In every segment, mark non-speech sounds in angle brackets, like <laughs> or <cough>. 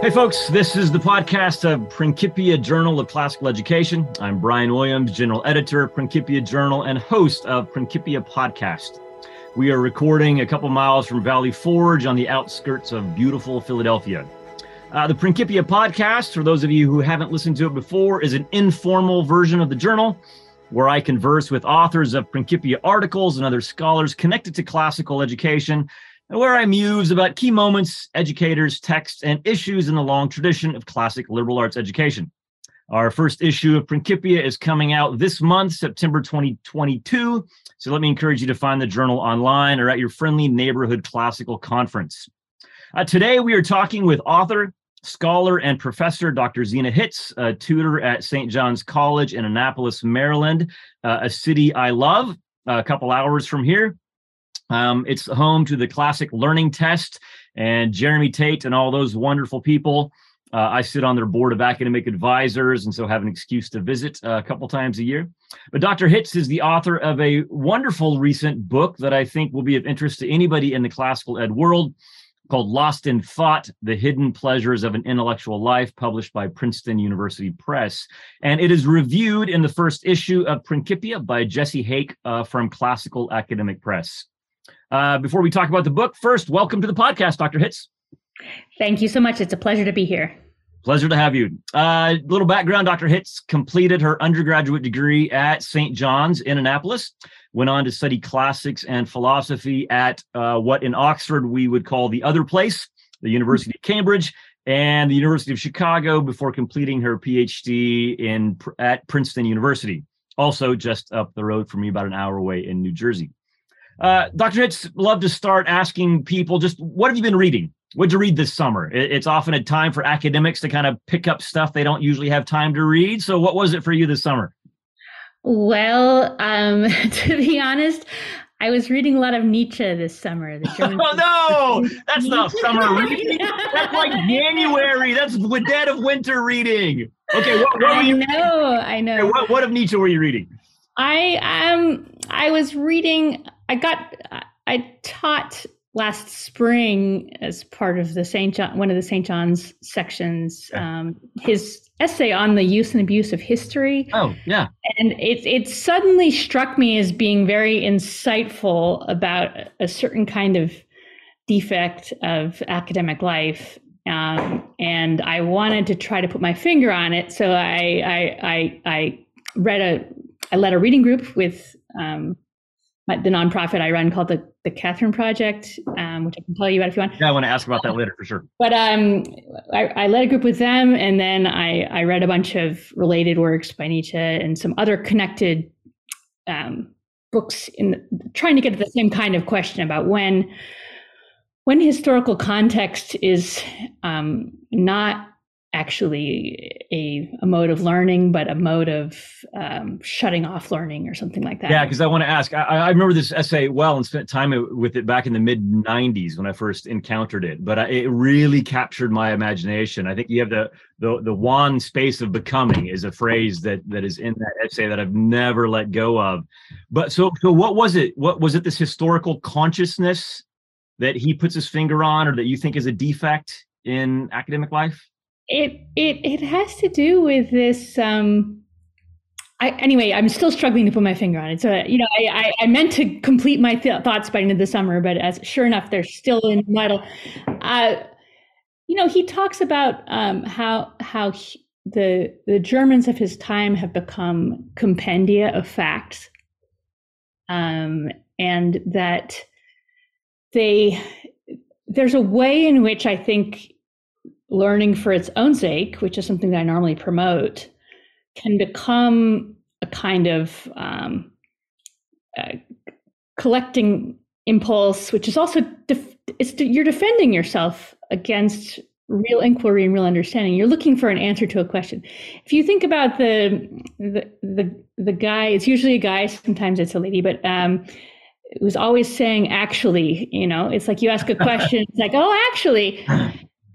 Hey, folks, this is the podcast of Principia Journal of Classical Education. I'm Brian Williams, General Editor of Principia Journal and host of Principia Podcast. We are recording a couple miles from Valley Forge on the outskirts of beautiful Philadelphia. Uh, the Principia Podcast, for those of you who haven't listened to it before, is an informal version of the journal where I converse with authors of Principia articles and other scholars connected to classical education where I muse about key moments, educators, texts, and issues in the long tradition of classic liberal arts education. Our first issue of Principia is coming out this month, September 2022. So let me encourage you to find the journal online or at your friendly neighborhood classical conference. Uh, today, we are talking with author, scholar, and professor Dr. Zena Hitz, a tutor at St. John's College in Annapolis, Maryland, uh, a city I love, a couple hours from here. Um, it's home to the classic learning test and Jeremy Tate and all those wonderful people. Uh, I sit on their board of academic advisors and so have an excuse to visit uh, a couple times a year. But Dr. Hitz is the author of a wonderful recent book that I think will be of interest to anybody in the classical ed world called Lost in Thought The Hidden Pleasures of an Intellectual Life, published by Princeton University Press. And it is reviewed in the first issue of Principia by Jesse Hake uh, from Classical Academic Press. Uh, before we talk about the book, first, welcome to the podcast, Dr. Hitz. Thank you so much. It's a pleasure to be here. Pleasure to have you. Uh, little background Dr. Hitz completed her undergraduate degree at St. John's in Annapolis, went on to study classics and philosophy at uh, what in Oxford we would call the other place, the University of Cambridge, and the University of Chicago before completing her PhD in at Princeton University, also just up the road from me, about an hour away in New Jersey. Uh, Dr. Hitz, love to start asking people just what have you been reading? What'd you read this summer? It's often a time for academics to kind of pick up stuff they don't usually have time to read. So, what was it for you this summer? Well, um, <laughs> to be honest, I was reading a lot of Nietzsche this summer. <laughs> oh no, that's not <laughs> summer reading. That's like January. That's the dead of winter reading. Okay, what, what I you, know, I know. what, what of Nietzsche were you reading? I um I was reading I got I taught last spring as part of the St. John one of the St. John's sections um, his essay on the use and abuse of history. Oh, yeah. And it it suddenly struck me as being very insightful about a certain kind of defect of academic life. Um, and I wanted to try to put my finger on it. So I I I, I read a I led a reading group with um, my, the nonprofit I run called the the Catherine Project, um, which I can tell you about if you want. Yeah, I want to ask about that later for sure. But um, I, I, led a group with them, and then I I read a bunch of related works by Nietzsche and some other connected um, books in trying to get at the same kind of question about when when historical context is um, not actually a, a mode of learning, but a mode of um, shutting off learning or something like that. Yeah, because I want to ask. I, I, remember this essay well and spent time with it back in the mid '90s when I first encountered it. But I, it really captured my imagination. I think you have the the the one space of becoming is a phrase that that is in that essay that I've never let go of. But so so what was it? What was it? This historical consciousness that he puts his finger on, or that you think is a defect in academic life? It it it has to do with this um I, anyway, I'm still struggling to put my finger on it. So, you know, I, I, I meant to complete my th- thoughts by the end of the summer, but as sure enough, they're still in the middle. Uh, you know, he talks about um, how how he, the the Germans of his time have become compendia of facts, um, and that they there's a way in which I think learning for its own sake, which is something that I normally promote, can become a kind of um, uh, collecting impulse, which is also def- it's de- you're defending yourself against real inquiry and real understanding. You're looking for an answer to a question. If you think about the the the, the guy, it's usually a guy, sometimes it's a lady, but um, was always saying actually. You know, it's like you ask a question, it's like oh actually,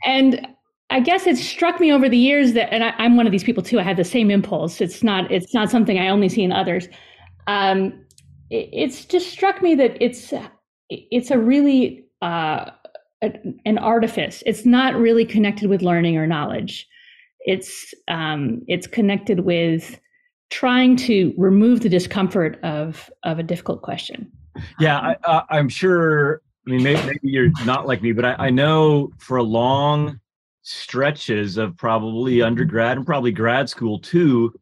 and I guess it struck me over the years that, and I, am one of these people too. I have the same impulse. It's not. It's not something I only see in others. Um, it, it's just struck me that it's it's a really uh, an artifice. It's not really connected with learning or knowledge. It's um, it's connected with trying to remove the discomfort of of a difficult question. Yeah, I, I'm sure. I mean, maybe, maybe, you're not like me, but I, I know for a long stretches of probably undergrad and probably grad school too,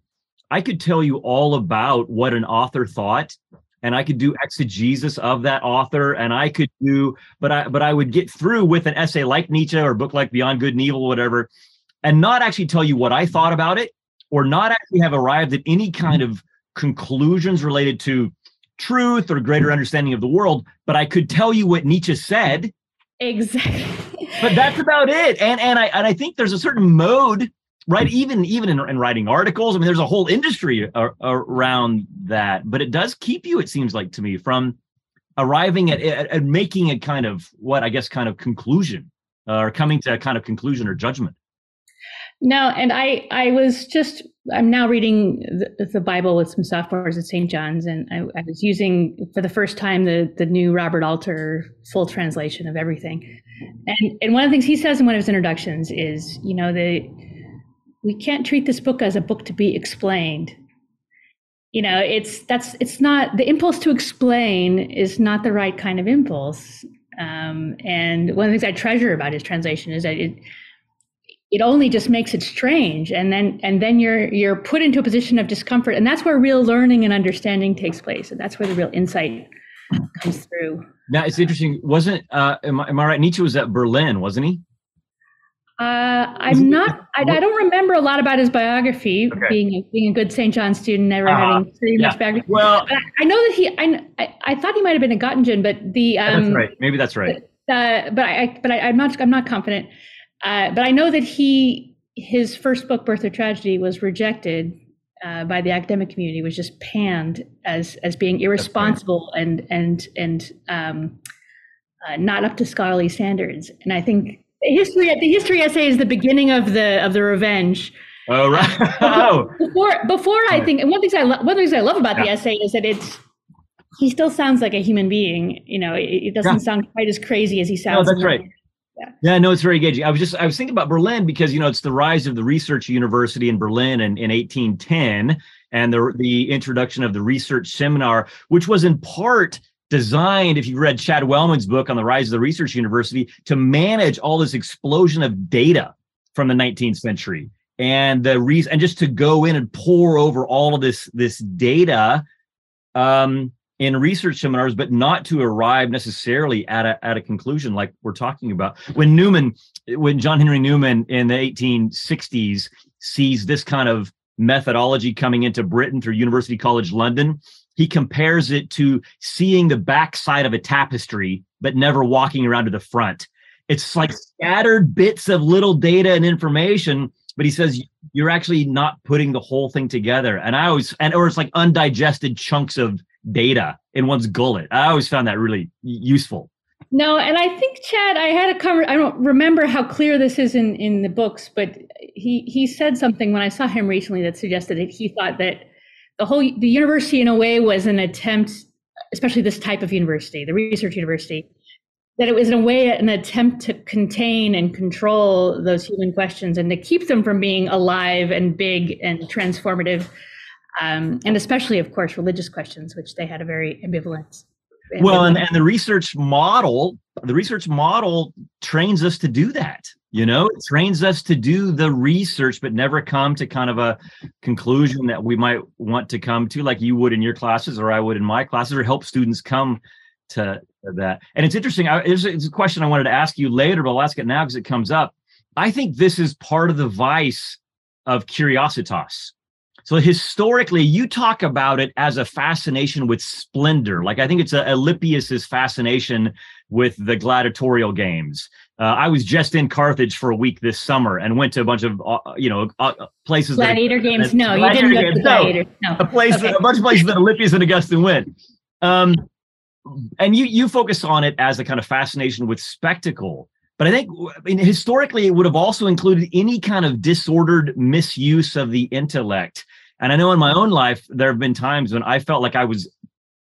I could tell you all about what an author thought and I could do exegesis of that author and I could do but I but I would get through with an essay like Nietzsche or a book like Beyond Good and Evil whatever and not actually tell you what I thought about it or not actually have arrived at any kind of conclusions related to truth or greater understanding of the world but I could tell you what Nietzsche said exactly but that's about it. And and I and I think there's a certain mode right even even in, in writing articles i mean there's a whole industry ar- around that but it does keep you it seems like to me from arriving at, at, at making a kind of what i guess kind of conclusion uh, or coming to a kind of conclusion or judgment. No and i i was just i'm now reading the, the bible with some sophomores at st john's and I, I was using for the first time the the new robert alter full translation of everything. And and one of the things he says in one of his introductions is you know the we can't treat this book as a book to be explained. You know it's that's it's not the impulse to explain is not the right kind of impulse. Um, and one of the things i treasure about his translation is that it it only just makes it strange and then and then you're you're put into a position of discomfort and that's where real learning and understanding takes place and that's where the real insight comes through now it's interesting wasn't uh am I, am I right nietzsche was at berlin wasn't he uh, I'm not. I, I, don't remember a lot about his biography. Okay. Being a, being a good St. John student, never uh, having studied yeah. much biography. Well, I, I, know that he. I, I thought he might have been a Göttingen, but the. Um, that's right. Maybe that's right. But, uh, but I. But I, am not. I'm not confident. Uh, but I know that he. His first book, Birth of Tragedy, was rejected uh, by the academic community. Was just panned as as being irresponsible right. and and and um, uh, not up to scholarly standards. And I think history the history essay is the beginning of the of the revenge. Oh right. <laughs> oh. Before before I think and one thing I lo- one of the things I love about yeah. the essay is that it's he still sounds like a human being. You know, it, it doesn't yeah. sound quite as crazy as he sounds. Oh, that's right. Yeah. yeah, no, it's very engaging. I was just I was thinking about Berlin because you know it's the rise of the research university in Berlin in, in 1810 and the the introduction of the research seminar, which was in part designed, if you read Chad Wellmon's book on the rise of the research university, to manage all this explosion of data from the 19th century. And the reason, and just to go in and pore over all of this this data um, in research seminars, but not to arrive necessarily at a at a conclusion like we're talking about. When Newman, when John Henry Newman in the 1860s sees this kind of methodology coming into Britain through University College London, he compares it to seeing the backside of a tapestry, but never walking around to the front. It's like scattered bits of little data and information, but he says you're actually not putting the whole thing together. And I always, and or it's like undigested chunks of data in one's gullet. I always found that really useful. No, and I think Chad, I had a cover. I don't remember how clear this is in in the books, but he he said something when I saw him recently that suggested that he thought that the whole the university in a way was an attempt especially this type of university the research university that it was in a way an attempt to contain and control those human questions and to keep them from being alive and big and transformative um, and especially of course religious questions which they had a very ambivalent well and, and the research model the research model trains us to do that you know? It trains us to do the research but never come to kind of a conclusion that we might want to come to like you would in your classes or i would in my classes or help students come to that. And it's interesting I, it's, it's a question i wanted to ask you later but i'll ask it now because it comes up. I think this is part of the vice of curiositas so historically, you talk about it as a fascination with splendor. Like I think it's a Alypius's fascination with the gladiatorial games. Uh, I was just in Carthage for a week this summer and went to a bunch of uh, you know uh, places. Gladiator that, games? That, no, you didn't go to gladiator. No, a place, okay. a bunch of places that Alypius and Augustine went. Um, and you you focus on it as a kind of fascination with spectacle. But I think, I mean, historically, it would have also included any kind of disordered misuse of the intellect. And I know in my own life, there have been times when I felt like I was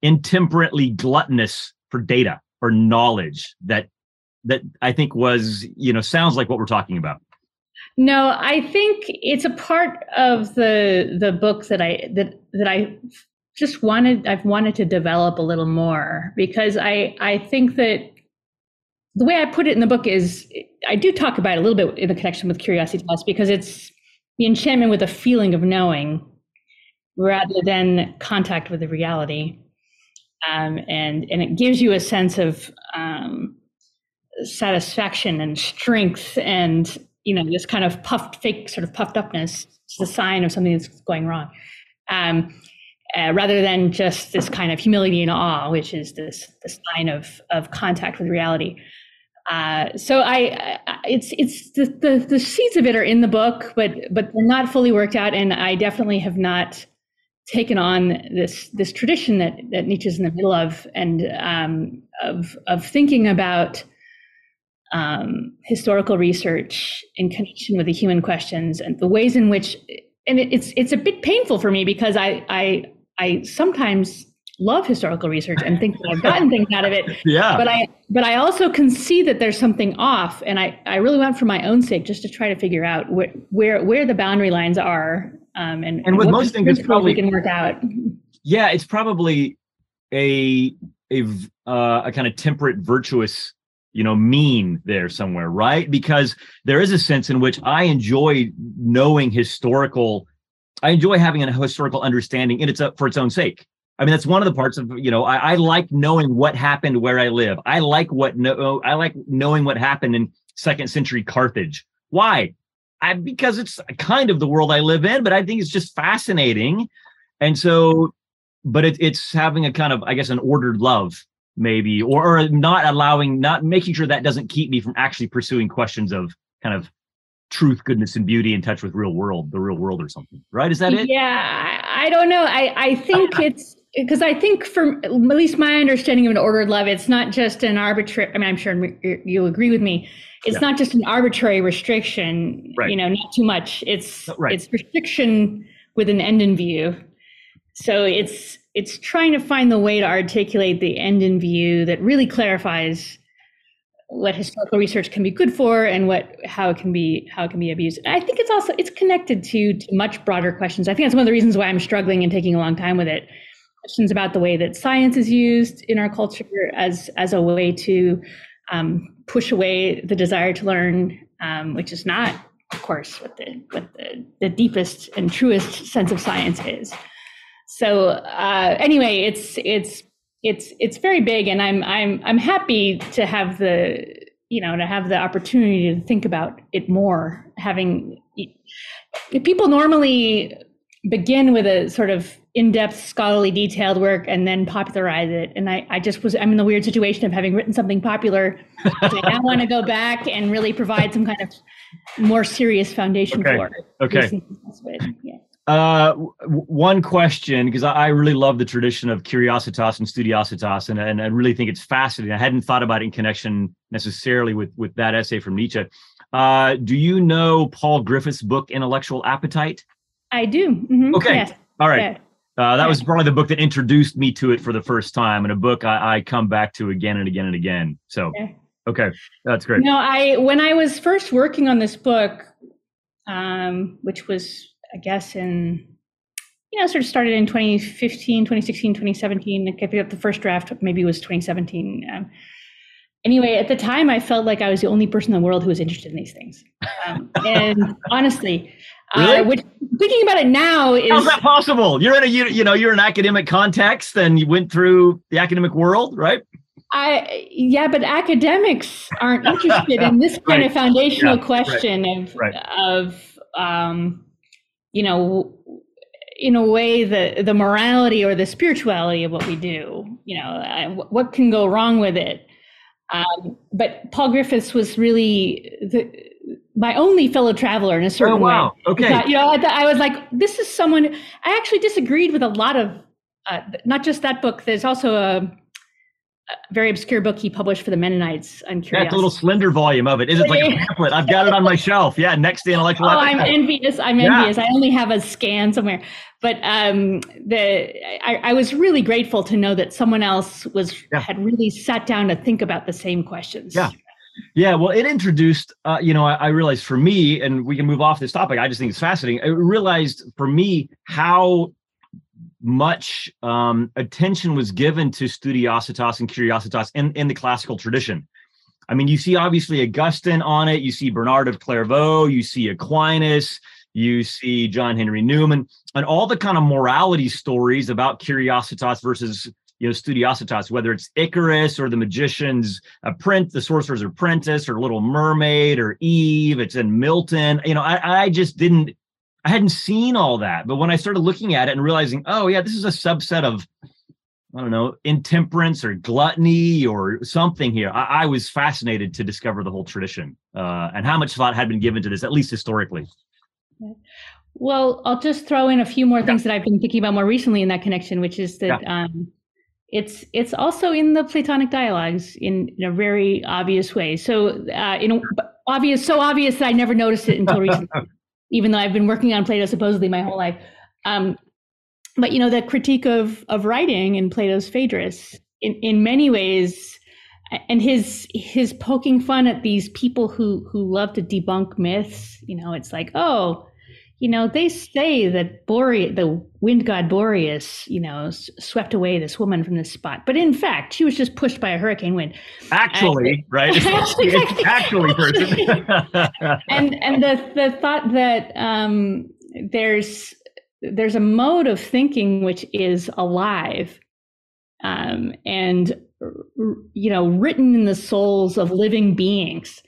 intemperately gluttonous for data or knowledge that that I think was, you know, sounds like what we're talking about. No, I think it's a part of the the book that I that that I just wanted I've wanted to develop a little more because I I think that the way I put it in the book is I do talk about it a little bit in the connection with curiositas because it's the enchantment with a feeling of knowing rather than contact with the reality. Um, and and it gives you a sense of um, satisfaction and strength and you know this kind of puffed fake sort of puffed upness it's the sign of something that's going wrong um, uh, rather than just this kind of humility and awe which is this the sign of of contact with reality. Uh, so I, it's it's the, the, the seeds of it are in the book, but but they're not fully worked out, and I definitely have not taken on this this tradition that that Nietzsche's in the middle of, and um, of of thinking about um, historical research in connection with the human questions and the ways in which, and it's it's a bit painful for me because I I I sometimes love historical research and think that I've gotten things out of it. <laughs> Yeah. But I but I also can see that there's something off, and I I really want for my own sake just to try to figure out where where where the boundary lines are, um, and and with most things it's probably can work out. Yeah, it's probably a a uh, a kind of temperate, virtuous you know mean there somewhere right because there is a sense in which i enjoy knowing historical i enjoy having a historical understanding and it's up for its own sake I mean, that's one of the parts of you know. I, I, like knowing what happened where I live. I like what no. Oh, I like knowing what happened in second century Carthage. Why? I, because it's kind of the world I live in, but I think it's just fascinating. And so, but it, it's having a kind of, I guess, an ordered love, maybe, or, or not allowing, not making sure that doesn't keep me from actually pursuing questions of kind of truth, goodness, and beauty in touch with real world, the real world, or something. Right? Is that it? Yeah, I, I don't know. I I think <laughs> it's because I think from at least my understanding of an ordered love, it's not just an arbitrary. I mean, I'm sure you'll agree with me. It's yeah. not just an arbitrary restriction. Right. You know, not too much. It's right. it's restriction with an end in view. So it's it's trying to find the way to articulate the end in view that really clarifies what historical research can be good for and what how it can be how it can be abused. I think it's also it's connected to to much broader questions. I think that's one of the reasons why I'm struggling and taking a long time with it questions about the way that science is used in our culture as as a way to um, push away the desire to learn, um, which is not, of course, what the what the, the deepest and truest sense of science is. So uh, anyway, it's it's it's it's very big, and I'm I'm I'm happy to have the you know to have the opportunity to think about it more. Having people normally begin with a sort of in-depth scholarly detailed work and then popularize it and I, I just was i'm in the weird situation of having written something popular i now want to go back and really provide some kind of more serious foundation okay. for it okay yeah. Uh, w- one question because I, I, really love the tradition of curiositas and studiositas, and, and I really think it's fascinating. I hadn't thought about it in connection necessarily with with that essay from Nietzsche. Uh, do you know Paul Griffiths' book Intellectual Appetite? I do. Mm-hmm. Okay. Yes. All right. Uh, that was probably the book that introduced me to it for the first time, and a book I, I come back to again and again and again. So, okay, that's great. No, I when I was first working on this book, um, which was I guess in you know sort of started in 2015, 2016, 2017. I picked up the first draft, maybe it was 2017. Um, anyway, at the time, I felt like I was the only person in the world who was interested in these things, um, and <laughs> honestly. Really? Uh, which, thinking about it now is how's that possible? You're in a you, you know you're in an academic context and you went through the academic world, right? I yeah, but academics aren't interested in this kind right. of foundational yeah, question right. of right. of um, you know in a way the the morality or the spirituality of what we do. You know, what can go wrong with it? Um, but Paul Griffiths was really the my only fellow traveler in a certain oh, wow. way. Okay. You know, I, I, was like, this is someone. I actually disagreed with a lot of, uh, not just that book. There's also a, very obscure book he published for the Mennonites on curiosity. That's a little slender volume of it. Is it like a pamphlet? I've got it on my shelf. Yeah, next to intellectual. Oh, I'm envious. I'm yeah. envious. I only have a scan somewhere. But um, the I, I, was really grateful to know that someone else was yeah. had really sat down to think about the same questions. Yeah. Yeah, well, it introduced, uh, you know, I, I, realized for me, and we can move off this topic. I just think it's fascinating. I realized for me how much um, attention was given to studiositas and curiositas in, in the classical tradition. I mean, you see obviously Augustine on it, you see Bernard of Clairvaux, you see Aquinas, you see John Henry Newman, and all the kind of morality stories about curiositas versus you know studiositas, whether it's Icarus or the magician's apprentice, the sorcerer's apprentice, or Little Mermaid or Eve. It's in Milton. You know, I, I just didn't I hadn't seen all that. But when I started looking at it and realizing, oh yeah, this is a subset of I don't know, intemperance or gluttony or something here. I, I was fascinated to discover the whole tradition uh, and how much thought had been given to this, at least historically. Well, I'll just throw in a few more things that I've been thinking about more recently in that connection, which is that yeah. um, it's it's also in the Platonic dialogues in, in a very obvious way. So, uh, you know, obvious, so obvious that I never noticed it until <laughs> recently, even though I've been working on Plato supposedly my whole life. Um, but you know, the critique of of writing in Plato's Phaedrus, in in many ways, and his his poking fun at these people who who love to debunk myths. You know, it's like, oh you know, they say that Boreas, the wind god Boreas, you know, s- swept away this woman from this spot. But in fact, she was just pushed by a hurricane wind. Actually, right? <laughs> <laughs> actually, actually, <laughs> and and the the thought that um, there's there's a mode of thinking which is alive, um, and you know, written in the souls of living beings,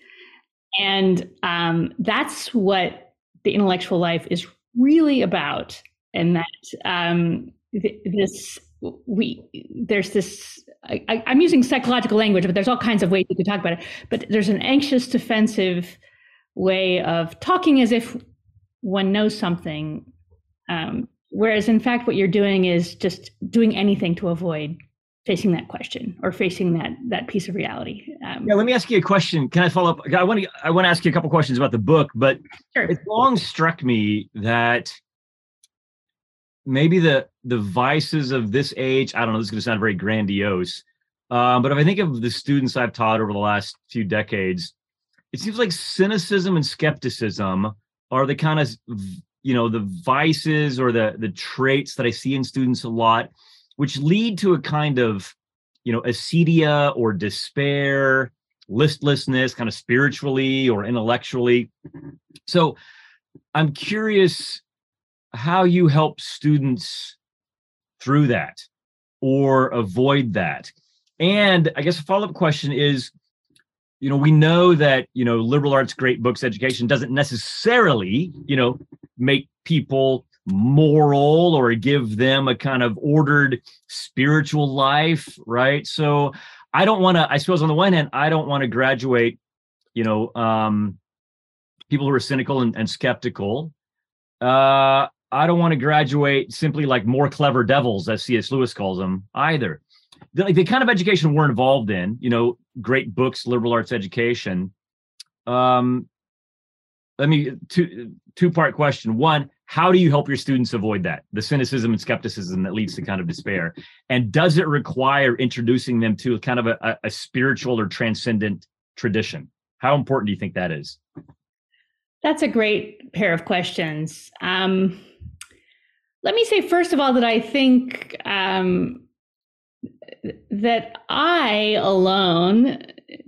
and um, that's what the intellectual life is really about, and that um, th- this we there's this I, am using psychological language, but there's all kinds of ways you could talk about it. But there's an anxious, defensive way of talking as if one knows something, um, whereas in fact, what you're doing is just doing anything to avoid facing that question or facing that that piece of reality. Um, yeah, let me ask you a question. Can I follow up? I want to I want to ask you a couple questions about the book, but sure. it's long struck me that maybe the the vices of this age. I don't know. This is going to sound very grandiose, um, but if I think of the students I've taught over the last few decades, it seems like cynicism and skepticism are the kind of you know the vices or the the traits that I see in students a lot which lead to a kind of you know acedia or despair listlessness kind of spiritually or intellectually. So i'm curious how you help students through that or avoid that. And i guess a follow-up question is you know we know that you know liberal arts great books education doesn't necessarily you know make people moral or give them a kind of ordered spiritual life, right? So I don't want to, I suppose on the one hand, I don't want to graduate, you know, um, people who are cynical and, and skeptical. Uh, I don't want to graduate simply like more clever devils, as C.S. Lewis calls them, either. The, like the kind of education we're involved in, you know, great books, liberal arts education. Um, let me two two part question. One, how do you help your students avoid that? The cynicism and skepticism that leads to kind of despair. And does it require introducing them to kind of a, a spiritual or transcendent tradition? How important do you think that is? That's a great pair of questions. Um, let me say first of all that i think um, that i alone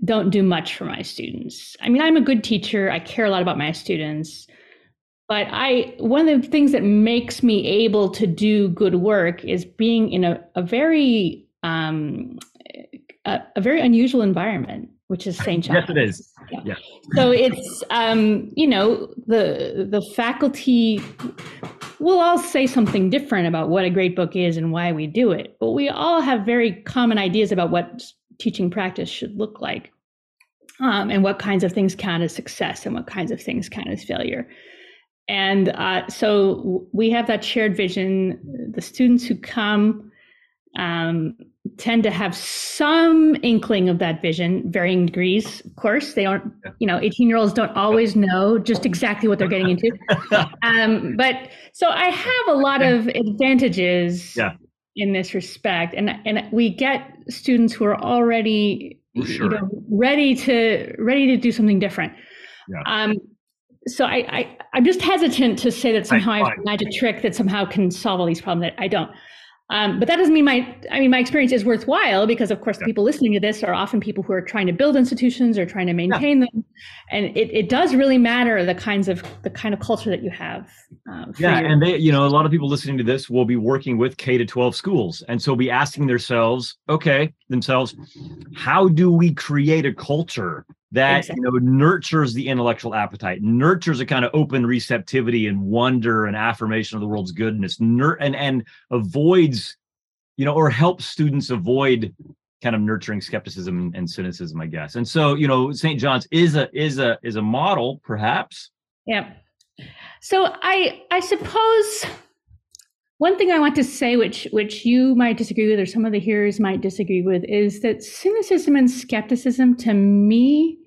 don't do much for my students. I mean i'm a good teacher. I care a lot about my students but I one of the things that makes me able to do good work is being in a, a very um, a, a, very unusual environment, which is St. John's. yes, it is. Yeah. yeah. So it's um, you know the the faculty will all say something different about what a great book is and why we do it, but we all have very common ideas about what teaching practice should look like, um, and what kinds of things count as success and what kinds of things count as failure. And uh, so we have that shared vision. The students who come um, tend to have some inkling of that vision, varying degrees, of course. They aren't, you know, 18 year olds don't always know just exactly what they're getting into. <laughs> Um, but so I have a lot of advantages yeah. in this respect. And, and we get students who are already sure. you know, ready to ready to do something different. Yeah. Um, so I, I I'm just hesitant to say that somehow I've a magic trick that somehow can solve all these problems. That I don't. Um, but that doesn't mean my I mean my experience is worthwhile because of course the people listening to this are often people who are trying to build institutions or trying to maintain them, and it, it does really matter the kinds of the kind of culture that you have. Um, Yeah, your- and they, you know, a lot of people listening to this will be working with K to 12 schools, and so be asking themselves, okay, themselves, how do we create a culture that you know nurtures the intellectual appetite, nurtures a kind of open receptivity and wonder and affirmation of the world's goodness, nur- and and avoids, you know, or helps students avoid kind of nurturing skepticism and, cynicism, I guess. And so, you know, St. John's is a is a is a model, perhaps. Yeah. So I I suppose one thing I want to say, which which you might disagree with, or some of the hearers might disagree with, is that cynicism and skepticism, to me.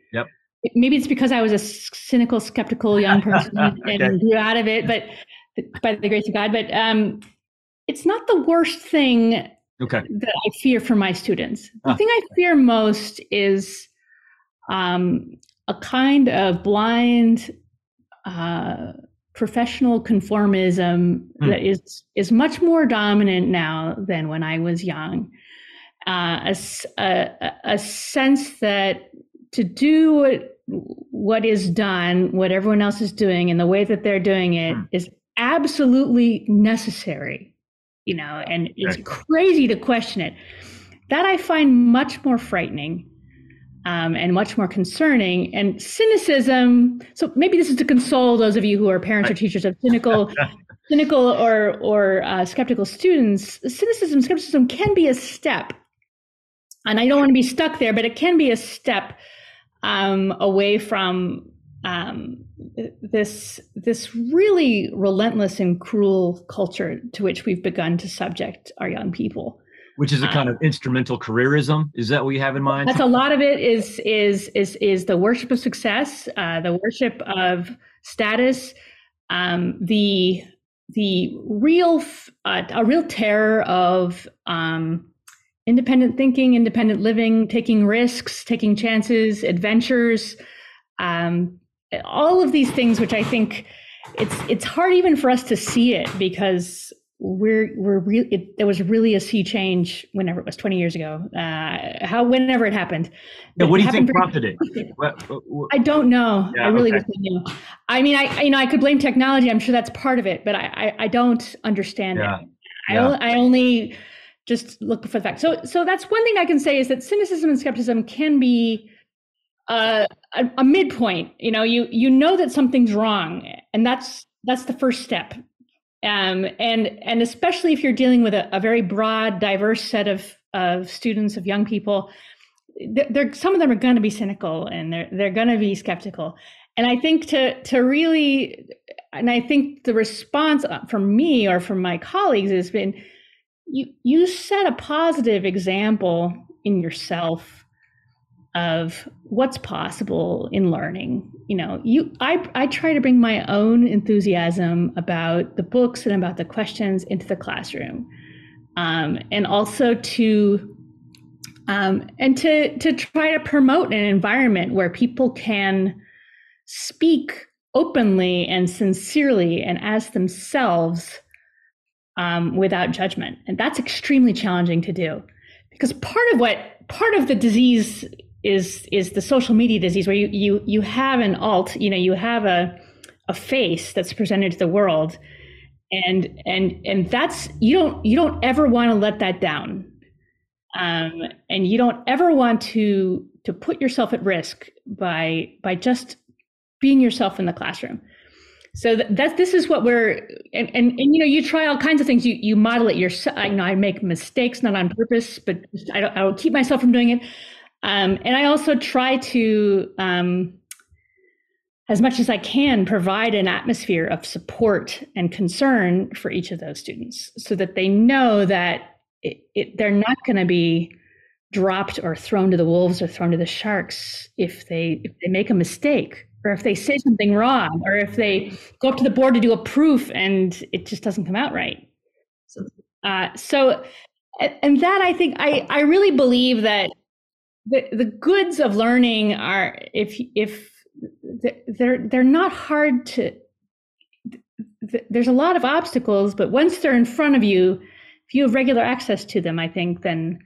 Maybe it's because I was a cynical, skeptical young person <laughs> Okay. and grew out of it, but by the grace of God, but um, it's not the worst thing Okay. that I fear for my students. The Ah. thing I fear most is um, a kind of blind uh, professional conformism Hmm. that is is much more dominant now than when I was young. Uh, a- a- a sense that to do what, what is done, what everyone else is doing, and the way that they're doing it Hmm. is absolutely necessary. You know, and it's crazy to question it. That I find much more frightening um, and much more concerning. And cynicism. So maybe this is to console those of you who are parents or teachers of cynical, <laughs> cynical or or uh, skeptical students. Cynicism, skepticism can be a step, and I don't want to be stuck there, but it can be a step um, away from um, this this really relentless and cruel culture to which we've begun to subject our young people. which is a kind of instrumental careerism. Is that what you have in mind? That's a lot of it. Is is is is the worship of success, uh, the worship of status, um, the the real f- uh, a real terror of um, independent thinking, independent living, taking risks, taking chances, adventures, um, all of these things, which I think it's it's hard even for us to see it because we're we're really it, there was really a sea change whenever it was 20 years ago uh how whenever it happened. Yeah, what do you think prompted it? very- What- what- i don't know. Yeah, i really okay. wish I mean i you know i could blame technology. I'm sure that's part of it but i i, I don't understand Yeah, it I, yeah. I only just look for the fact so so that's one thing i can say is that cynicism and skepticism can be uh, a, a midpoint you know you you know that something's wrong and that's that's the first step um, and and especially if you're dealing with a, a very broad, diverse set of of students of young people, they're some of them are going to be cynical and they're they're going to be skeptical. And I think to to really, and I think the response for me or from my colleagues has been, you you set a positive example in yourself of what's possible in learning. You know you i i try to bring my own enthusiasm about the books and about the questions into the classroom. Um, and also to um, and to to try to promote an environment where people can speak openly and sincerely and as themselves um, without judgment. And that's extremely challenging to do. Because part of what part of the disease is is the social media disease where you you you have an alt you know you have a a face that's presented to the world. And and and that's you don't you don't ever want to let that down. Um, and you don't ever want to to put yourself at risk by by just being yourself in the classroom so that's this is what we're and, and and you know you try all kinds of things. You you model it yourself i know i make mistakes not on purpose but i don't i will keep myself from doing it. Um, and I also try to, um, as much as I can, provide an atmosphere of support and concern for each of those students so that they know that it, it, they're not going to be dropped or thrown to the wolves or thrown to the sharks if they if they make a mistake or if they say something wrong or if they go up to the board to do a proof and it just doesn't come out right. So uh, so and that i think i i really believe that the the goods of learning are if if they're they're not hard to there's a lot of obstacles but once they're in front of you if you have regular access to them i think then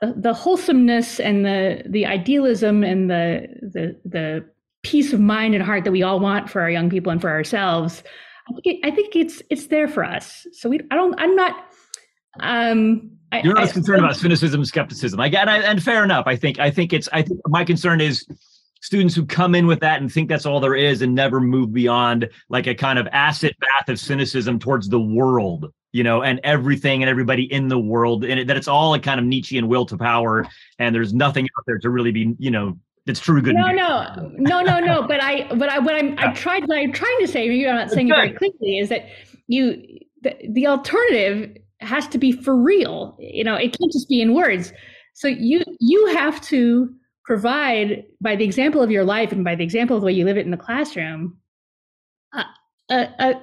the, the wholesomeness and the the idealism and the the the peace of mind and heart that we all want for our young people and for ourselves i think, it, I think it's it's there for us so we i don't i'm not um you're not I, concerned I, about cynicism, skepticism. I get, and, and fair enough. I think, I think it's, I think my concern is students who come in with that and think that's all there is and never move beyond like a kind of acid bath of cynicism towards the world, you know, and everything and everybody in the world, and it, that it's all a kind of Nietzschean will to power, and there's nothing out there to really be, you know, it's true good. No, no, no, no, no. But I, but I, what I'm, yeah. I tried, what I'm trying to say, maybe I'm not saying it very clearly, is that you, the, the alternative has to be for real. You know, it can't just be in words. So you you have to provide by the example of your life and by the example of the way you live it in the classroom a, a,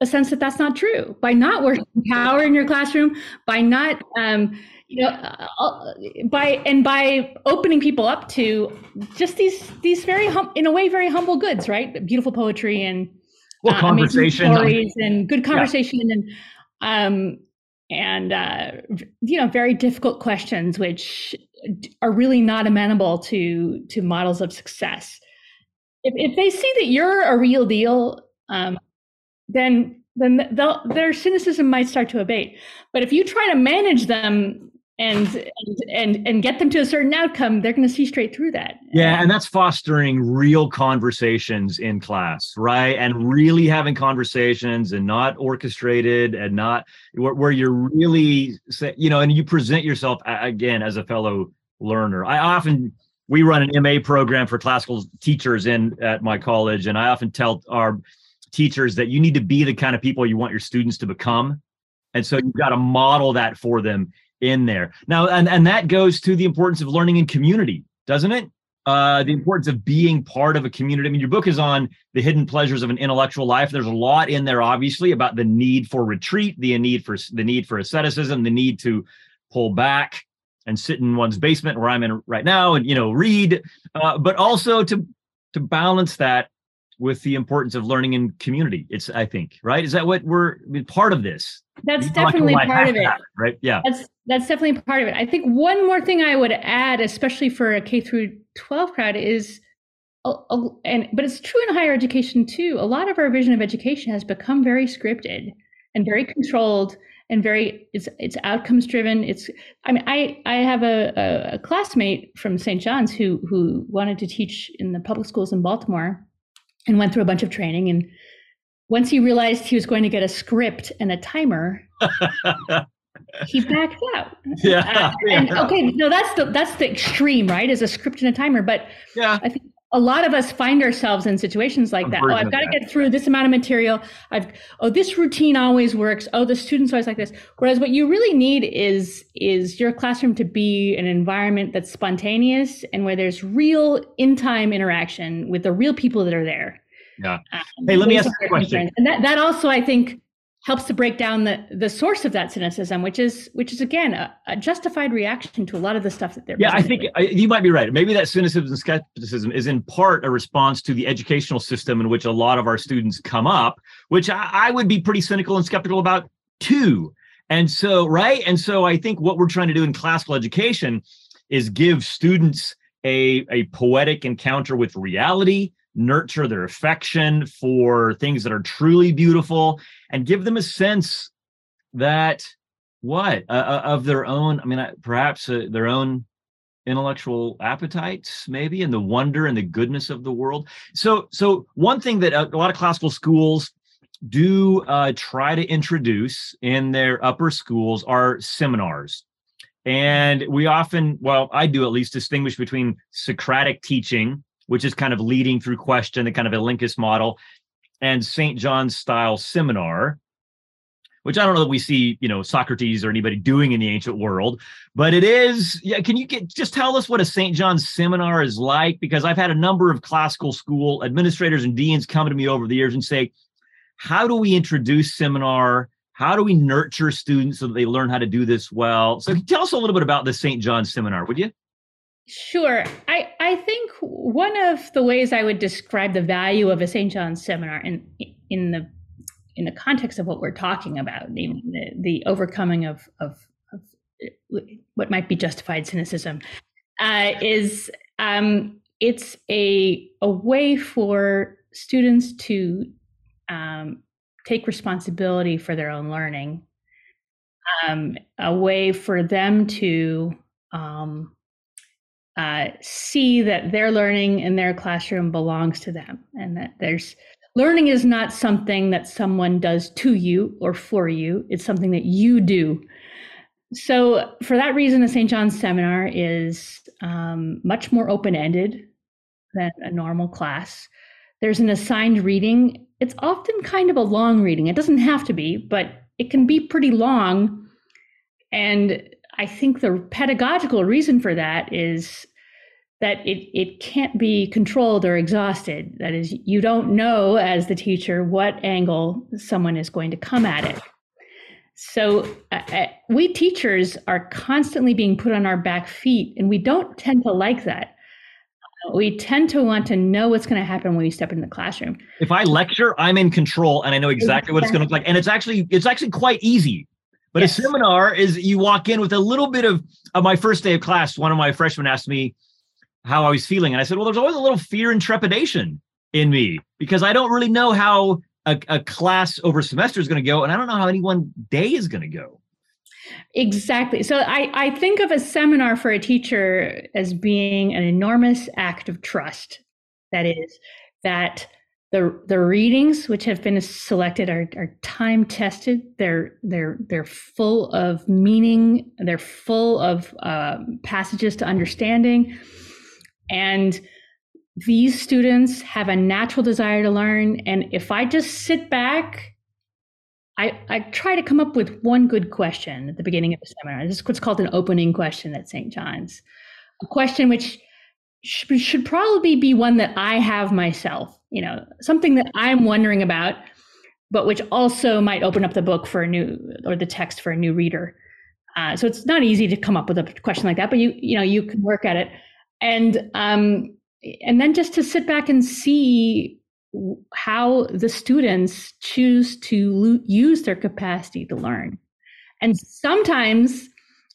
a sense that that's not true by not working <laughs> power in your classroom by not um, you know uh, by and by opening people up to just these these very hum, in a way very humble goods right? Beautiful poetry and well, uh, conversation. stories and good conversation yeah. and um and uh, you know very difficult questions which are really not amenable to to models of success. If, if they see that you're a real deal um, then then their cynicism might start to abate. But if you try to manage them and and and, and get them to a certain outcome they're going to see straight through that. Yeah and that's fostering real conversations in class right? And really having conversations and not orchestrated and not where, where you're really you know and you present yourself again as a fellow learner. I often we run an ma program for classical teachers in at my college and i often tell our teachers that you need to be the kind of people you want your students to become. And so you've got to model that for them in there. Now, and, and that goes to the importance of learning in community, doesn't it? Uh, the importance of being part of a community. I mean, your book is on the hidden pleasures of an intellectual life. There's a lot in there, obviously, about the need for retreat, the need for the need for asceticism, the need to pull back and sit in one's basement where I'm in right now, and you know, read, uh, but also to to balance that with the importance of learning in community. It's, I think, right? Is that what we're I mean, part of this? That's definitely part of it, right? Yeah. That's that's definitely part of it. I think one more thing I would add, especially for a K through 12 crowd, is and but it's true in higher education too. A lot of our vision of education has become very scripted and very controlled and very it's it's outcomes driven. It's I mean I I have a, a, a classmate from St. John's who who wanted to teach in the public schools in Baltimore and went through a bunch of training and once he realized he was going to get a script and a timer <laughs> he backed out. Yeah, uh, <laughs> and okay, no, that's the that's the extreme, right? Is a script and a timer. But yeah, I think a lot of us find ourselves in situations like that. Oh, I've got to get through this amount of material. I've oh, this routine always works. Oh, the students always like this. Whereas what you really need is is your classroom to be an environment that's spontaneous and where there's real in time interaction with the real people that are there. Yeah. Um, hey, let me ask a question. And that that also I think helps to break down the the source of that cynicism, which is which is again a, a justified reaction to a lot of the stuff that they're. Yeah, I think I, you might be right. Maybe that cynicism and skepticism is in part a response to the educational system in which a lot of our students come up, which I, I would be pretty cynical and skeptical about too. And so, right, and so I think what we're trying to do in classical education is give students a a poetic encounter with reality nurture their affection for things that are truly beautiful and give them a sense that what uh, uh of their own i mean perhaps uh, their own intellectual appetites maybe and the wonder and the goodness of the world. So so one thing that a, uh, a lot of classical schools do uh, try to introduce in their upper schools are seminars. And we often well i do at least distinguish between socratic teaching which is kind of leading through question, the kind of elenchus model, and St. John's style seminar, which I don't know that we see, you know, Socrates or anybody doing in the ancient world, but it is. Yeah, can you get just tell us what a St. John's seminar is like? Because I've had a number of classical school administrators and deans come to me over the years and say, "How do we introduce seminar?" How do we nurture students so that they learn how to do this well? So tell us a little bit about the St. John's seminar, would you? Sure. I, I think one of the ways I would describe the value of a St. John's seminar in in the in the context of what we're talking about, the, the overcoming of, of, of what might be justified cynicism, uh, is um, it's a a way for students to um, take responsibility for their own learning, um, a way for them to um, uh, see that their learning in their classroom belongs to them and that there's learning is not something that someone does to you or for you. It's something that you do. So for that reason the st john's seminar is um, much more open-ended than a normal class. There's an assigned reading. It's often kind of a long reading. It doesn't have to be but it can be pretty long. And I think the pedagogical reason for that is that it, it can't be controlled or exhausted. That is, you don't know as the teacher what angle someone is going to come at it. So uh, uh, we teachers are constantly being put on our back feet, and we don't tend to like that. We tend to want to know what's going to happen when we step into the classroom. If I lecture, I'm in control and I know exactly, exactly. what it's going to look like. And it's actually it's actually quite easy but yes. a seminar is you walk in with a little bit of, of my first day of class. One of my freshmen asked me how I was feeling. And I said, well, there's always a little fear and trepidation in me because I don't really know how a, a class over semester is going to go. And I don't know how any one day is going to go. Exactly. So I, I think of a seminar for a teacher as being an enormous act of trust. That is, that the the readings which have been selected are, are time tested. They're they're they're full of meaning. They're full of uh, passages to understanding, and these students have a natural desire to learn. And if I just sit back, I, I try to come up with one good question at the beginning of the seminar. This is what's called an opening question at St. John's, a question which should, should probably be one that I have myself, you know, something that I'm wondering about, but which also might open up the book for a new or the text for a new reader. Uh, so it's not easy to come up with a question like that, but you you know you can work at it, and um, and then just to sit back and see how the students choose to lo- use their capacity to learn, and sometimes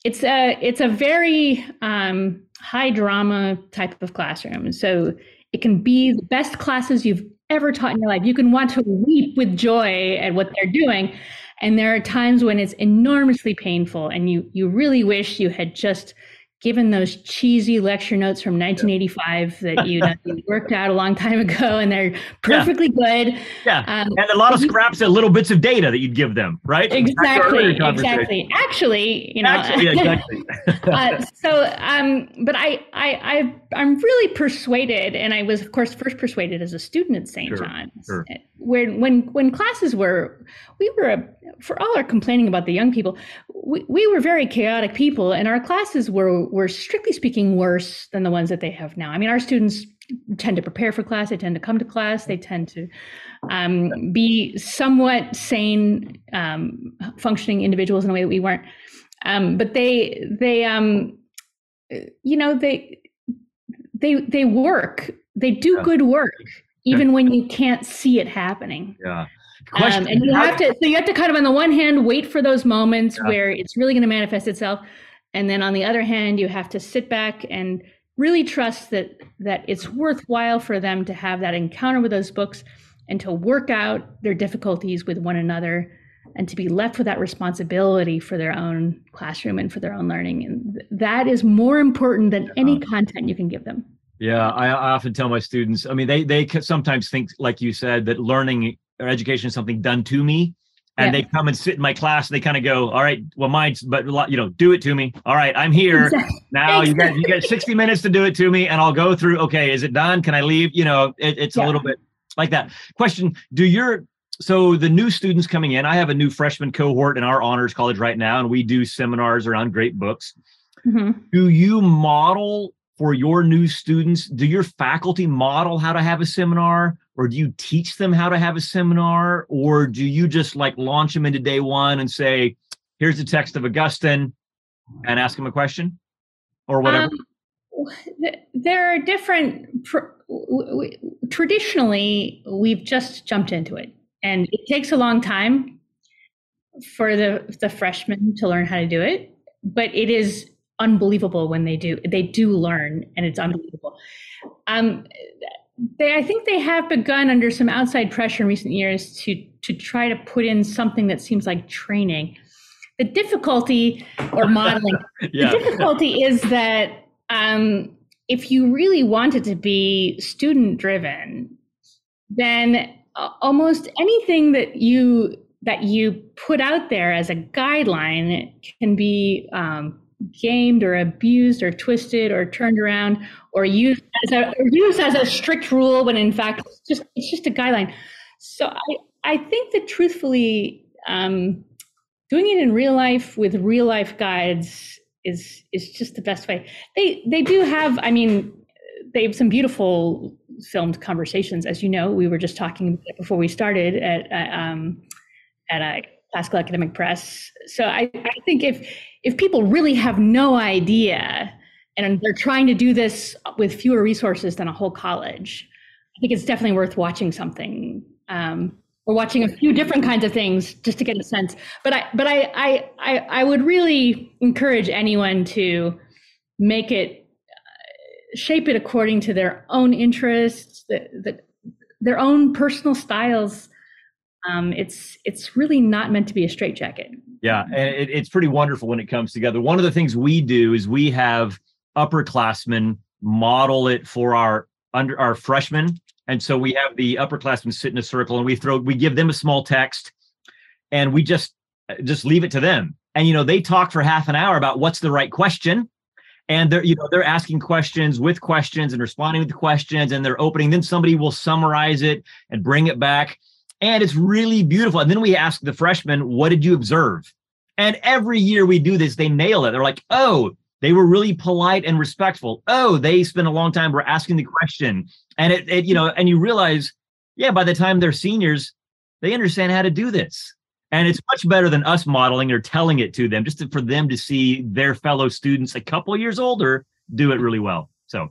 it's a it's a very um, high drama type of classroom. So it can be the best classes you've ever taught in your life. You can want to weep with joy at what they're doing. And there are times when it's enormously painful and you you really wish you had just given those cheesy lecture notes from 1985 that you, know, you <laughs> worked out a long time ago and they're perfectly yeah. good. Yeah. Um, and a lot of scraps and little bits of data that you'd give them, right? Exactly. Exactly. Actually, you know, Actually, exactly. <laughs> <laughs> uh, so, um, but I, I, I, I'm really persuaded, and I was, of course, first persuaded as a student at St. Sure. John's, sure. where when, when classes were, we were, a, for all our complaining about the young people, we, we were very chaotic people, and our classes were were strictly speaking worse than the ones that they have now. I mean, our students tend to prepare for class, they tend to come to class, they tend to um, be somewhat sane, um, functioning individuals in a way that we weren't. Um, but they they um, you know they they they work. They do yeah. good work even when you can't see it happening. Yeah. Um, and you have to so you have to kind of on the one hand wait for those moments yeah. where it's really going to manifest itself and then on the other hand, you have to sit back and really trust that that it's worthwhile for them to have that encounter with those books and to work out their difficulties with one another and to be left with that responsibility for their own classroom and for their own learning. And that is more important than any content you can give them. Yeah I, I often tell my students i mean they they sometimes think like you said that learning or education is something done to me and yeah. they come and sit in my class and they kind of go all right well mine's but you know do it to me all right i'm here exactly. now you got you got 60 minutes to do it to me and i'll go through okay is it done can i leave you know it, it's yeah. a little bit like that question do your so the new students coming in i have a new freshman cohort in our honors college right now and we do seminars around great books mm-hmm. do you model for your new students do your faculty model how to have a seminar or do you teach them how to have a seminar or do you just like launch them into day one and say here's the text of augustine and ask them a question or whatever um, there are different. Traditionally, we've just jumped into it, and it takes a long time for the the freshmen to learn how to do it. But it is unbelievable when they do. They do learn, and it's unbelievable. Um, they, I think they have begun under some outside pressure in recent years to to try to put in something that seems like training. The difficulty or modeling, <laughs> yeah. the difficulty is that um, if you really want it to be student driven, then almost anything that you that you put out there as a guideline can be um, gamed or abused or twisted or turned around or used as a, used as a strict rule when in fact it's just it's just a guideline. So I I think that truthfully, um, doing it in real life with real life guides is is just the best way. They they do have. I mean, they have some beautiful filmed conversations. As you know, we were just talking before we started at uh, um, at a classical academic press. So I, I think if if people really have no idea and they're trying to do this with fewer resources than a whole college, I think it's definitely worth watching something um, or watching a few different kinds of things just to get a sense. But I but I I I, I would really encourage anyone to make it uh, shape it according to their own interests, the, the, their own personal styles. Um, it's it's really not meant to be a straitjacket. Yeah, and it, it's pretty wonderful when it comes together. One of the things we do is we have upperclassmen model it for our under our freshmen and so we have the upperclassmen sit in a circle and we throw we give them a small text and we just just leave it to them and you know they talk for half an hour about what's the right question and they're you know they're asking questions with questions and responding with questions and they're opening then somebody will summarize it and bring it back and it's really beautiful and then we ask the freshmen what did you observe and every year we do this they nail it they're like oh they were really polite and respectful. Oh, they spent a long time were asking the question. And it, it, you know, and you realize, yeah, by the time they're seniors, they understand how to do this. And it's much better than us modeling or telling it to them, just to, for them to see their fellow students a couple years older do it really well. So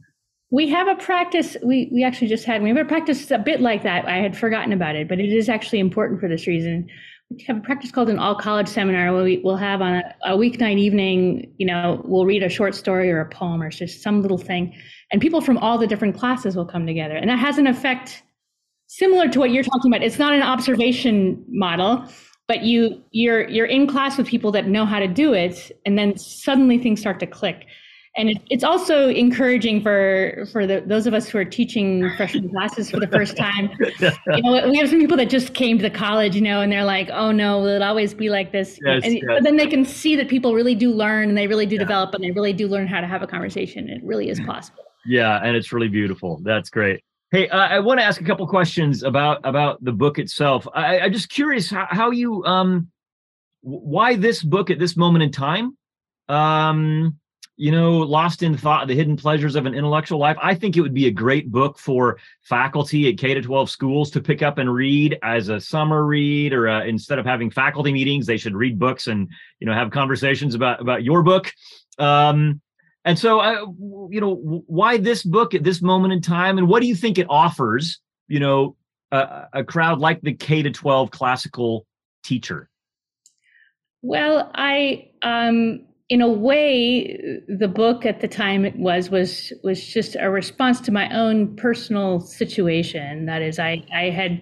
we have a practice. We we actually just had we have a practice a bit like that. I had forgotten about it, but it is actually important for this reason we have a practice called an all college seminar where we will have on a, a, weeknight evening, you know, we'll read a short story or a poem or just some little thing. And people from all the different classes will come together. And that has an effect similar to what you're talking about. It's not an observation model, but you you're you're in class with people that know how to do it, and then suddenly things start to click and it, it's also encouraging for for the, those of us who are teaching freshman classes for the first time. <laughs> You know, we have some people that just came to the college, you know, and they're like, "Oh no, will it always be like this?" Yes, and, yes. But then they can see that people really do learn, and they really do yeah. develop, and they really do learn how to have a conversation. It really is possible. Yeah, and it's really beautiful. That's great. Hey, uh, I want to ask a couple questions about about the book itself. I, I'm just curious how, how you um why this book at this moment in time. Um, you know, Lost in Thought, The Hidden Pleasures of an Intellectual Life. I think it would be a great book for faculty at K to 12 schools to pick up and read as a summer read, or uh, instead of having faculty meetings, they should read books and, you know, have conversations about, about your book. Um, and so, I, you know, why this book at this moment in time? And what do you think it offers, you know, a, a crowd like the K to 12 classical teacher? Well, I, um, in a way, the book at the time it was was was just a response to my own personal situation. That is, I I had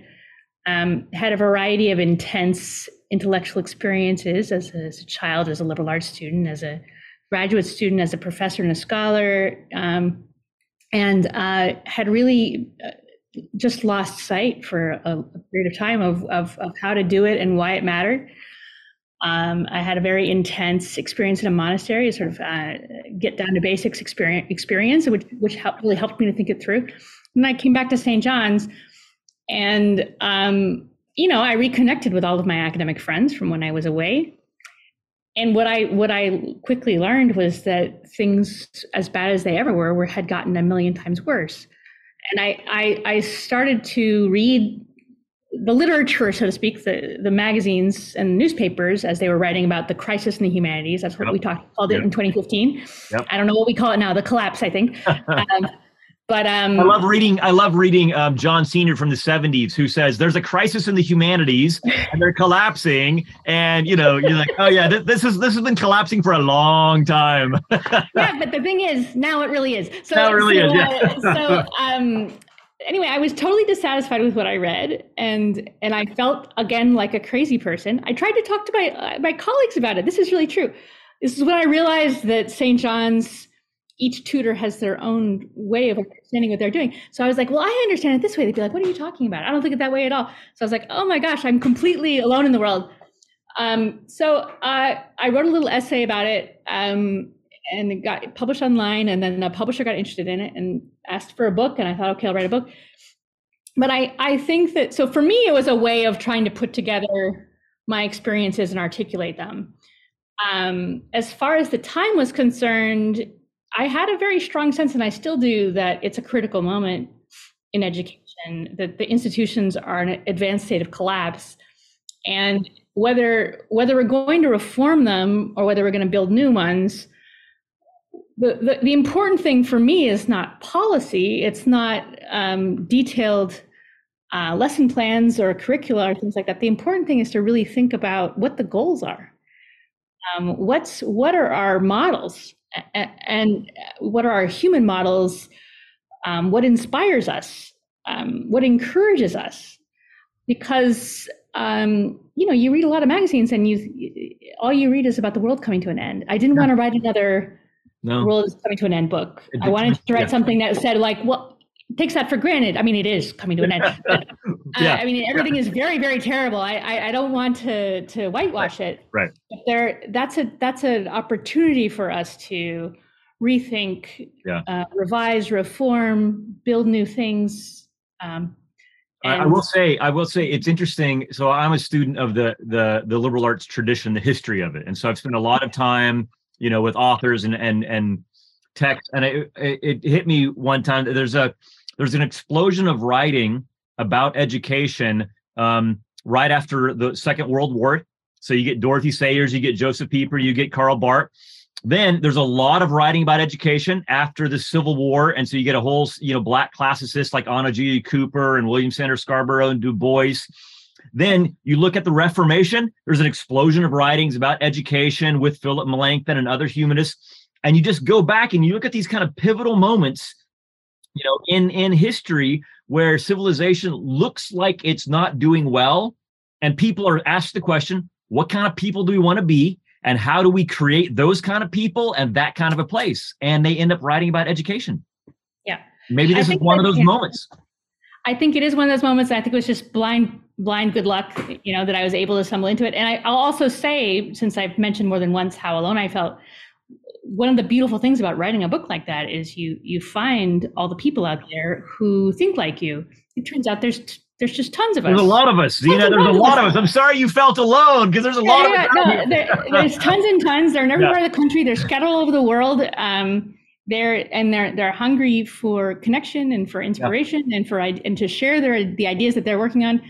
um, had a variety of intense intellectual experiences as a, as a, child, as a liberal arts student, as a graduate student, as a professor and a scholar, um, and uh, had really. Uh, just lost sight for a, a period of time of, of, of how to do it and why it mattered. Um, I had a very intense experience in a monastery, a sort of uh, get down to basics experience, experience which, which helped, really helped me to think it through. And I came back to St. John's, and um, you know, I reconnected with all of my academic friends from when I was away. And what I what I quickly learned was that things, as bad as they ever were, were had gotten a million times worse. And I I, I started to read the literature, so to speak, the, the magazines and newspapers as they were writing about the crisis in the humanities. That's what yep. we talked called it yep. in 2015. Yep. I don't know what we call it now, the collapse, I think. <laughs> um, but um, I love reading. I love reading um, John Senior from the '70s, who says there's a crisis in the humanities and they're collapsing, and you know you're like, oh yeah, this, this is this has been collapsing for a long time. <laughs> yeah, but the thing is, now it really is. So now it really so, is. Yeah. Uh, so <laughs> um, anyway, I was totally dissatisfied with what I read, and and I felt again like a crazy person. I tried to talk to my uh, my colleagues about it. This is really true. This is when I realized that St. John's each tutor has their own way of understanding what they're doing. So I was like, well, I understand it this way. They'd be like, what are you talking about? I don't think it that way at all. So I was like, oh my gosh, I'm completely alone in the world. Um, so uh, I wrote a little essay about it um, and it got published online. And then a publisher got interested in it and asked for a book. And I thought, okay, I'll write a book. But I, I think that, so for me, it was a way of trying to put together my experiences and articulate them. Um, as far as the time was concerned, I had a very strong sense, and I still do, that it's a critical moment in education, that the institutions are in an advanced state of collapse. And whether whether we're going to reform them or whether we're going to build new ones, the, the, the important thing for me is not policy. It's not um, detailed uh, lesson plans or curricula or things like that. The important thing is to really think about what the goals are. Um, what's what are our models and what are our human models? Um, what inspires us? Um, what encourages us? Because um, you know, you read a lot of magazines, and you all you read is about the world coming to an end. I didn't yeah. want to write another no. world is coming to an end book. I wanted to write yeah. something that said like, well, takes that for granted. I mean, it is coming to an end. <laughs> But, uh, yeah. I mean, everything yeah. is very, very terrible. I, I, I, don't want to to whitewash right. it. Right. But there, that's a that's an opportunity for us to rethink, yeah. uh, revise, reform, build new things. Um, I, I will say, I will say, it's interesting. So I'm a student of the the the liberal arts tradition, the history of it, and so I've spent a lot of time, you know, with authors and and and text, and it, it, it hit me one time. There's a there's an explosion of writing about education um, right after the Second World War. So you get Dorothy Sayers, you get Josef Pieper, you get Karl Barth. Then there's a lot of writing about education after the Civil War, and so you get a whole, you know, black classicists like Anna G. Cooper and William Sanders Scarborough and Du Bois. Then you look at the Reformation. There's an explosion of writings about education with Philip Melanchthon and other humanists, and you just go back and you look at these kind of pivotal moments you know in in history where civilization looks like it's not doing well and people are asked the question what kind of people do we want to be and how do we create those kind of people and that kind of a place and they end up writing about education yeah maybe this is one of those yeah. moments i think it is one of those moments i think it was just blind blind good luck you know that i was able to stumble into it and I, i'll also say since i've mentioned more than once how alone i felt one of the beautiful things about writing a book like that is you you find all the people out there who think like you. It turns out there's there's just tons of us. There's a lot of us, Zena. There's a lot of us. I'm sorry you felt alone because there's a yeah, lot yeah, of us. No, there, there's tons and tons. They're in every yeah. part of the country. They're scattered all over the world. Um, they're and they're they're hungry for connection and for inspiration and for and to share their the ideas that they're working on.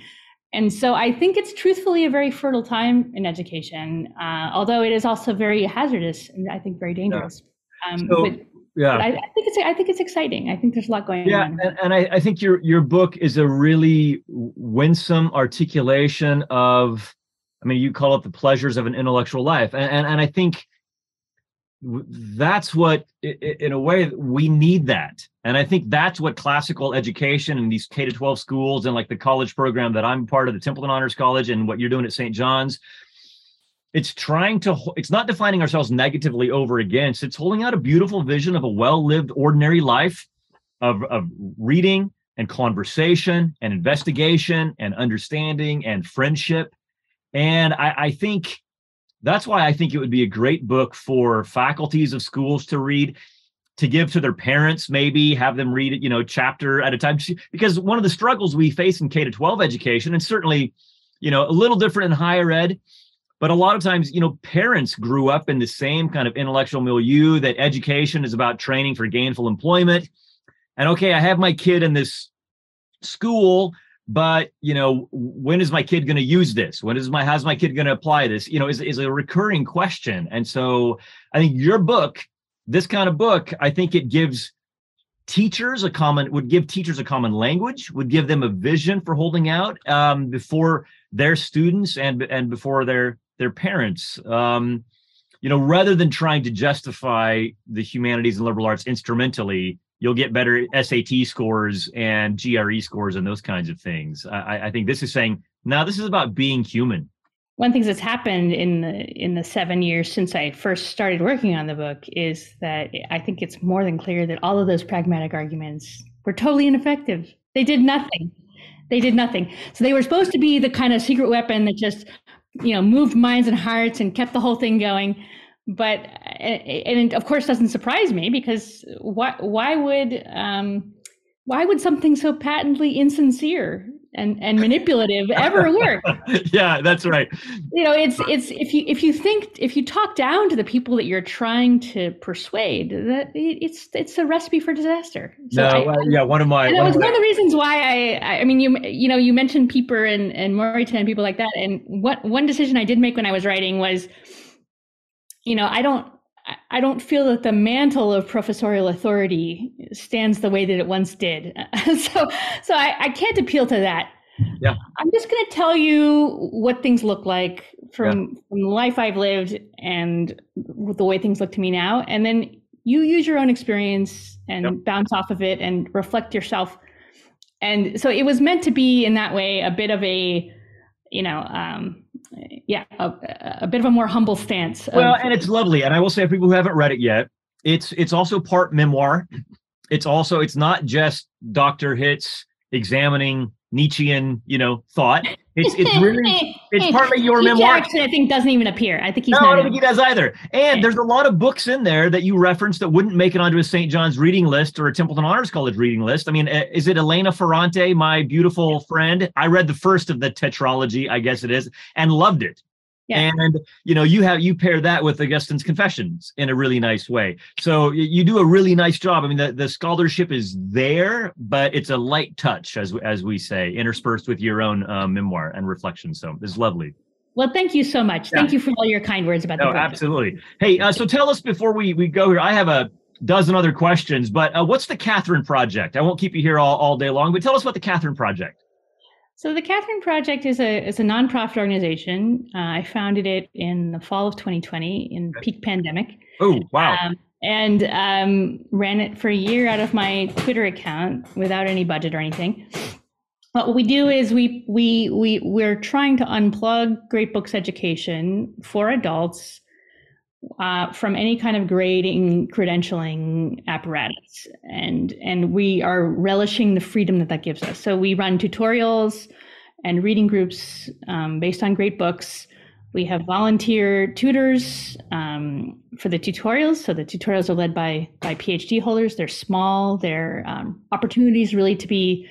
And so I think it's truthfully a very fertile time in education, uh, although it is also very hazardous and I think very dangerous. Yeah. Um, so, but, yeah, but I, I, think it's I think it's exciting. I think there's a lot going yeah, on. Yeah, and, and I, I think your your book is a really winsome articulation of, I mean, you call it the pleasures of an intellectual life, and and, and I think that's what in a way we need that. And i think that's what classical education and these k to 12 schools and like the college program that i'm part of the templeton honors college and what you're doing at st john's it's trying to it's not defining ourselves negatively over against it's holding out a beautiful vision of a well-lived ordinary life of, of reading and conversation and investigation and understanding and friendship. And I, I think that's why I think it would be a great book for faculties of schools to read, to give to their parents, maybe have them read it, you know, chapter at a time. Because one of the struggles we face in K to 12 education, and certainly, you know, a little different in higher ed, but a lot of times, you know, parents grew up in the same kind of intellectual milieu that education is about training for gainful employment. And okay, I have my kid in this school but you know when is my kid going to use this? When is my how's my kid going to apply this? You know is, is a recurring question. And so i think your book this kind of book i think it gives teachers a common would give teachers a common language would give them a vision for holding out um, before their students and and before their their parents. Um, you know rather than trying to justify the humanities and liberal arts instrumentally you'll get better SAT scores and GRE scores and those kinds of things. I, I think this is saying, now this is about being human. One thing that's happened in the in the seven years since I first started working on the book is that I think it's more than clear that all of those pragmatic arguments were totally ineffective. They did nothing. They did nothing. So they were supposed to be the kind of secret weapon that just, you know, moved minds and hearts and kept the whole thing going but and of course doesn't surprise me because why why would um, why would something so patently insincere and, and manipulative ever <laughs> work? yeah, that's right. You know, it's it's if you if you think if you talk down to the people that you're trying to persuade, that it's it's a recipe for disaster. So no, I, uh, yeah, one of my and one, of, one of the reasons why I I mean you you know you mentioned Pieper and and Moreton and people like that, and what one decision I did make when I was writing was you know, I don't I don't feel that the mantle of professorial authority stands the way that it once did. <laughs> so so I, I can't appeal to that. Yeah. I'm just going to tell you what things look like from yeah. from the life I've lived and the way things look to me now, and then you use your own experience and yep. bounce off of it and reflect yourself. And so it was meant to be in that way a bit of a, you know, um, yeah, a, a, bit of a more humble stance. Well, and it's lovely. And I will say, for people who haven't read it yet, it's it's also part memoir. It's also it's not just Dr. Hitz examining Nietzschean, you know, thought. It's it's really <laughs> it's partly your he memoir. Actually, I think doesn't even appear. I think he's. No, I don't think he does either. And there's a lot of books in there that you reference that wouldn't make it onto a St. John's reading list or a Templeton Honors College reading list. I mean, eh, is it Elena Ferrante, my beautiful friend? I read the first of the tetralogy, I guess it is, and loved it. Yeah. And you know, you have you pair that with Augustine's Confessions in a really nice way. So you do a really nice job. I mean, the, the scholarship is there, but it's a light touch, as as we say, interspersed with your own uh, memoir and reflection. So it's lovely. Well, thank you so much. Yeah. Thank you for all your kind words about no, the book. Absolutely. Hey, uh, so tell us before we we go here. I have a dozen other questions, but uh, what's the Catherine Project? I won't keep you here all, all day long, but tell us about the Catherine Project. So the Catherine Project is a is a nonprofit organization. Uh, I founded it in the fall of 2020 in peak pandemic. Oh wow! Um, and um, ran it for a year out of my Twitter account without any budget or anything. But what we do is we we we we're trying to unplug great books education for adults uh, from any kind of grading credentialing apparatus. And and we are relishing the freedom that that gives us. So we run tutorials and reading groups um, based on great books. We have volunteer tutors um, for the tutorials. So the tutorials are led by by phd holders. They're small. They're um, opportunities really to be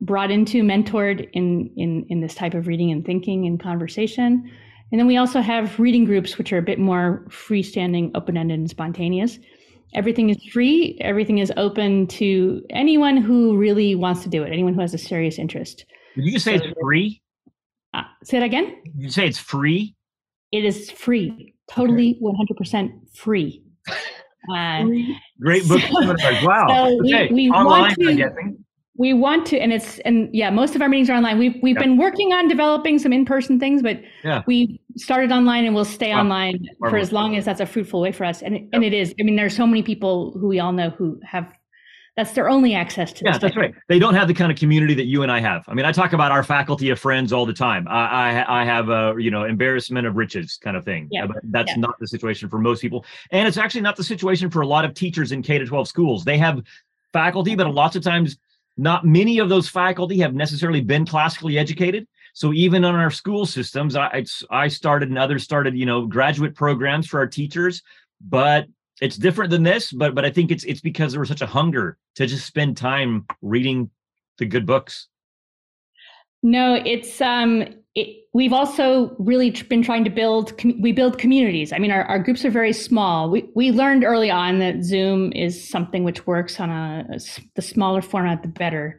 brought into mentored in in in this type of reading and thinking and conversation and then we also have reading groups, which are a bit more freestanding, open ended, and spontaneous. Everything is free, everything is open to anyone who really wants to do it, anyone who has a serious interest. Did you say so, it's free? Uh, say it again? Did you say it's free? It is free, totally okay. 100% free. <laughs> Uh, Great book. So, wow. So okay. we, we Online, to, I'm guessing we want to and it's and yeah most of our meetings are online we've we've yeah. been working on developing some in-person things but yeah. we started online and we'll stay wow. online for as long as that's a fruitful way for us. And it, and it is. I mean there's so many people who we all know who have that's their only access to yeah that's right. They don't have the kind of community that you and i have. I mean i talk about our faculty of friends all the time. I i, I have a you know embarrassment of riches kind of thing. Yeah. but that's yeah. not the situation for most people. And it's actually not the situation for a lot of teachers in k to 12 schools. They have faculty but lots of times not many of those faculty have necessarily been classically educated. So even on our school systems, I I started and others started, you know, graduate programs for our teachers, but it's different than this. But but I think it's it's because there was such a hunger to just spend time reading the good books. No, it's um it, we've also really been trying to build we build communities i mean our, our groups are very small we, we learned early on that zoom is something which works on a, a the smaller format the better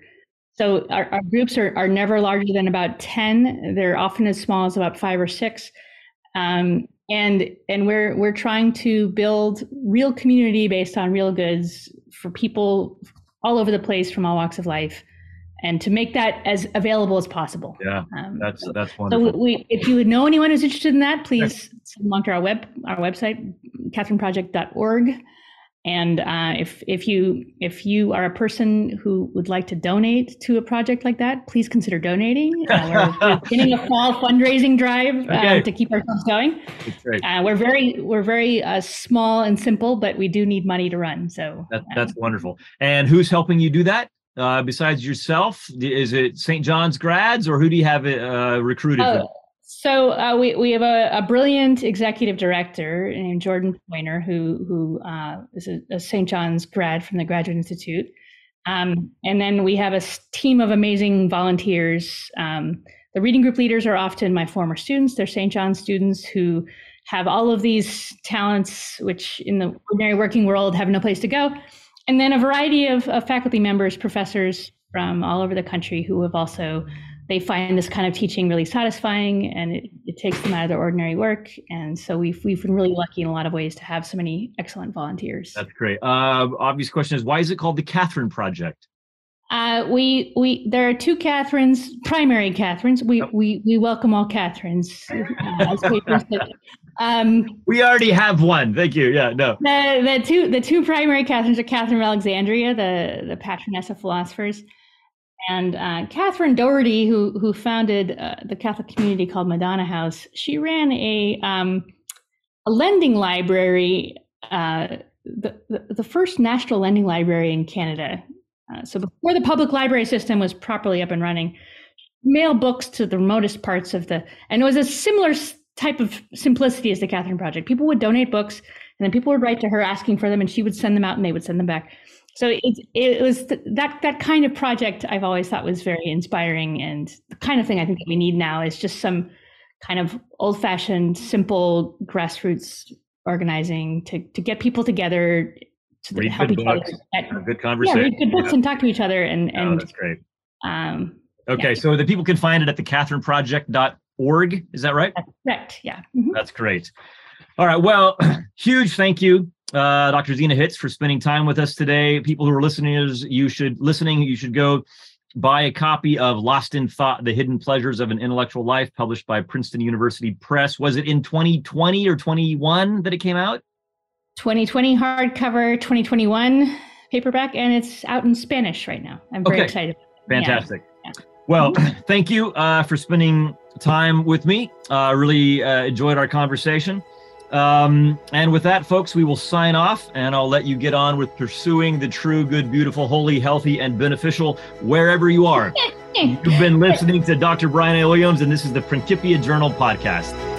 So our, our groups are, are never larger than about 10. They're often as small as about five or six. Um, and and we're we're trying to build real community based on real goods for people all over the place from all walks of life and to make that as available as possible. Yeah, um, that's that's wonderful. So we, if you would know anyone who's interested in that, please send them onto our web our website, catherineproject.org. And uh, if if you if you are a person who would like to donate to a project like that, please consider donating. Uh, we're, <laughs> beginning a fall fundraising drive uh, okay. to keep ourselves going. Uh, we're very we're very uh, small and simple, but we do need money to run. So that, that's wonderful. And who's helping you do that? Uh, besides yourself, is it St. John's grads, or who do you have recruited? Oh, so uh, we we have a, a, brilliant executive director named Jordan Pointer, who who uh, is a, a, St. John's grad from the Graduate Institute, um, and then we have a team of amazing volunteers. Um, the reading group leaders are often my former students. They're St. John's students who have all of these talents, which in the ordinary working world have no place to go, and then a variety of, of faculty members, professors from all over the country who have also they find this kind of teaching really satisfying and it, it takes them out of their ordinary work. And so we've, we've been really lucky in a lot of ways to have so many excellent volunteers. That's great. Uh, obvious question is why is it called the Catherine Project? Uh, we we there are two Catherines, primary Catherines. We yep. we we welcome all Catherines. <laughs> um, we already have one. Thank you. Yeah, no. The the two the two primary Catherines are Catherine of Alexandria, the the patroness of philosophers, and uh, Catherine Doherty, who who founded uh, the Catholic community called Madonna House, she ran a um, a lending library, uh, the, the, the first national lending library in Canada. Uh, so before the public library system was properly up and running, mail books to the remotest parts of the, and it was a similar type of simplicity as the Catherine Project. People would donate books, and then people would write to her asking for them, and she would send them out, and they would send them back so it, it was th- that that kind of project I've always thought was very inspiring and the kind of thing I think that we need now is just some kind of old fashioned simple grassroots organizing to to get people together to read help each books, other at, good conversation yeah, read good books yeah. and talk to each other and and oh, that's great um okay yeah. so the people can find it at the catherineproject.org is that right that's correct yeah mm-hmm. that's great all right well <clears throat> huge thank you uh, Dr. Zena Hitz for spending time with us today. People who are listening, you should listening, you should go buy a copy of Lost in Thought: The Hidden Pleasures of an Intellectual Life, published by Princeton University Press. Was it in 2020 or 21 that it came out? 2020 hardcover, 2021 paperback, and it's out in Spanish right now. I'm very okay. excited. Fantastic. Yeah. Well, thank you uh, for spending time with me. I uh, really uh, enjoyed our conversation. Um, and with that, folks, we will sign off and I'll let you get on with pursuing the true, good, beautiful, holy, healthy, and beneficial wherever you are. <laughs> You've been listening to Dr. Brian A. Williams, and this is the Principia Journal podcast.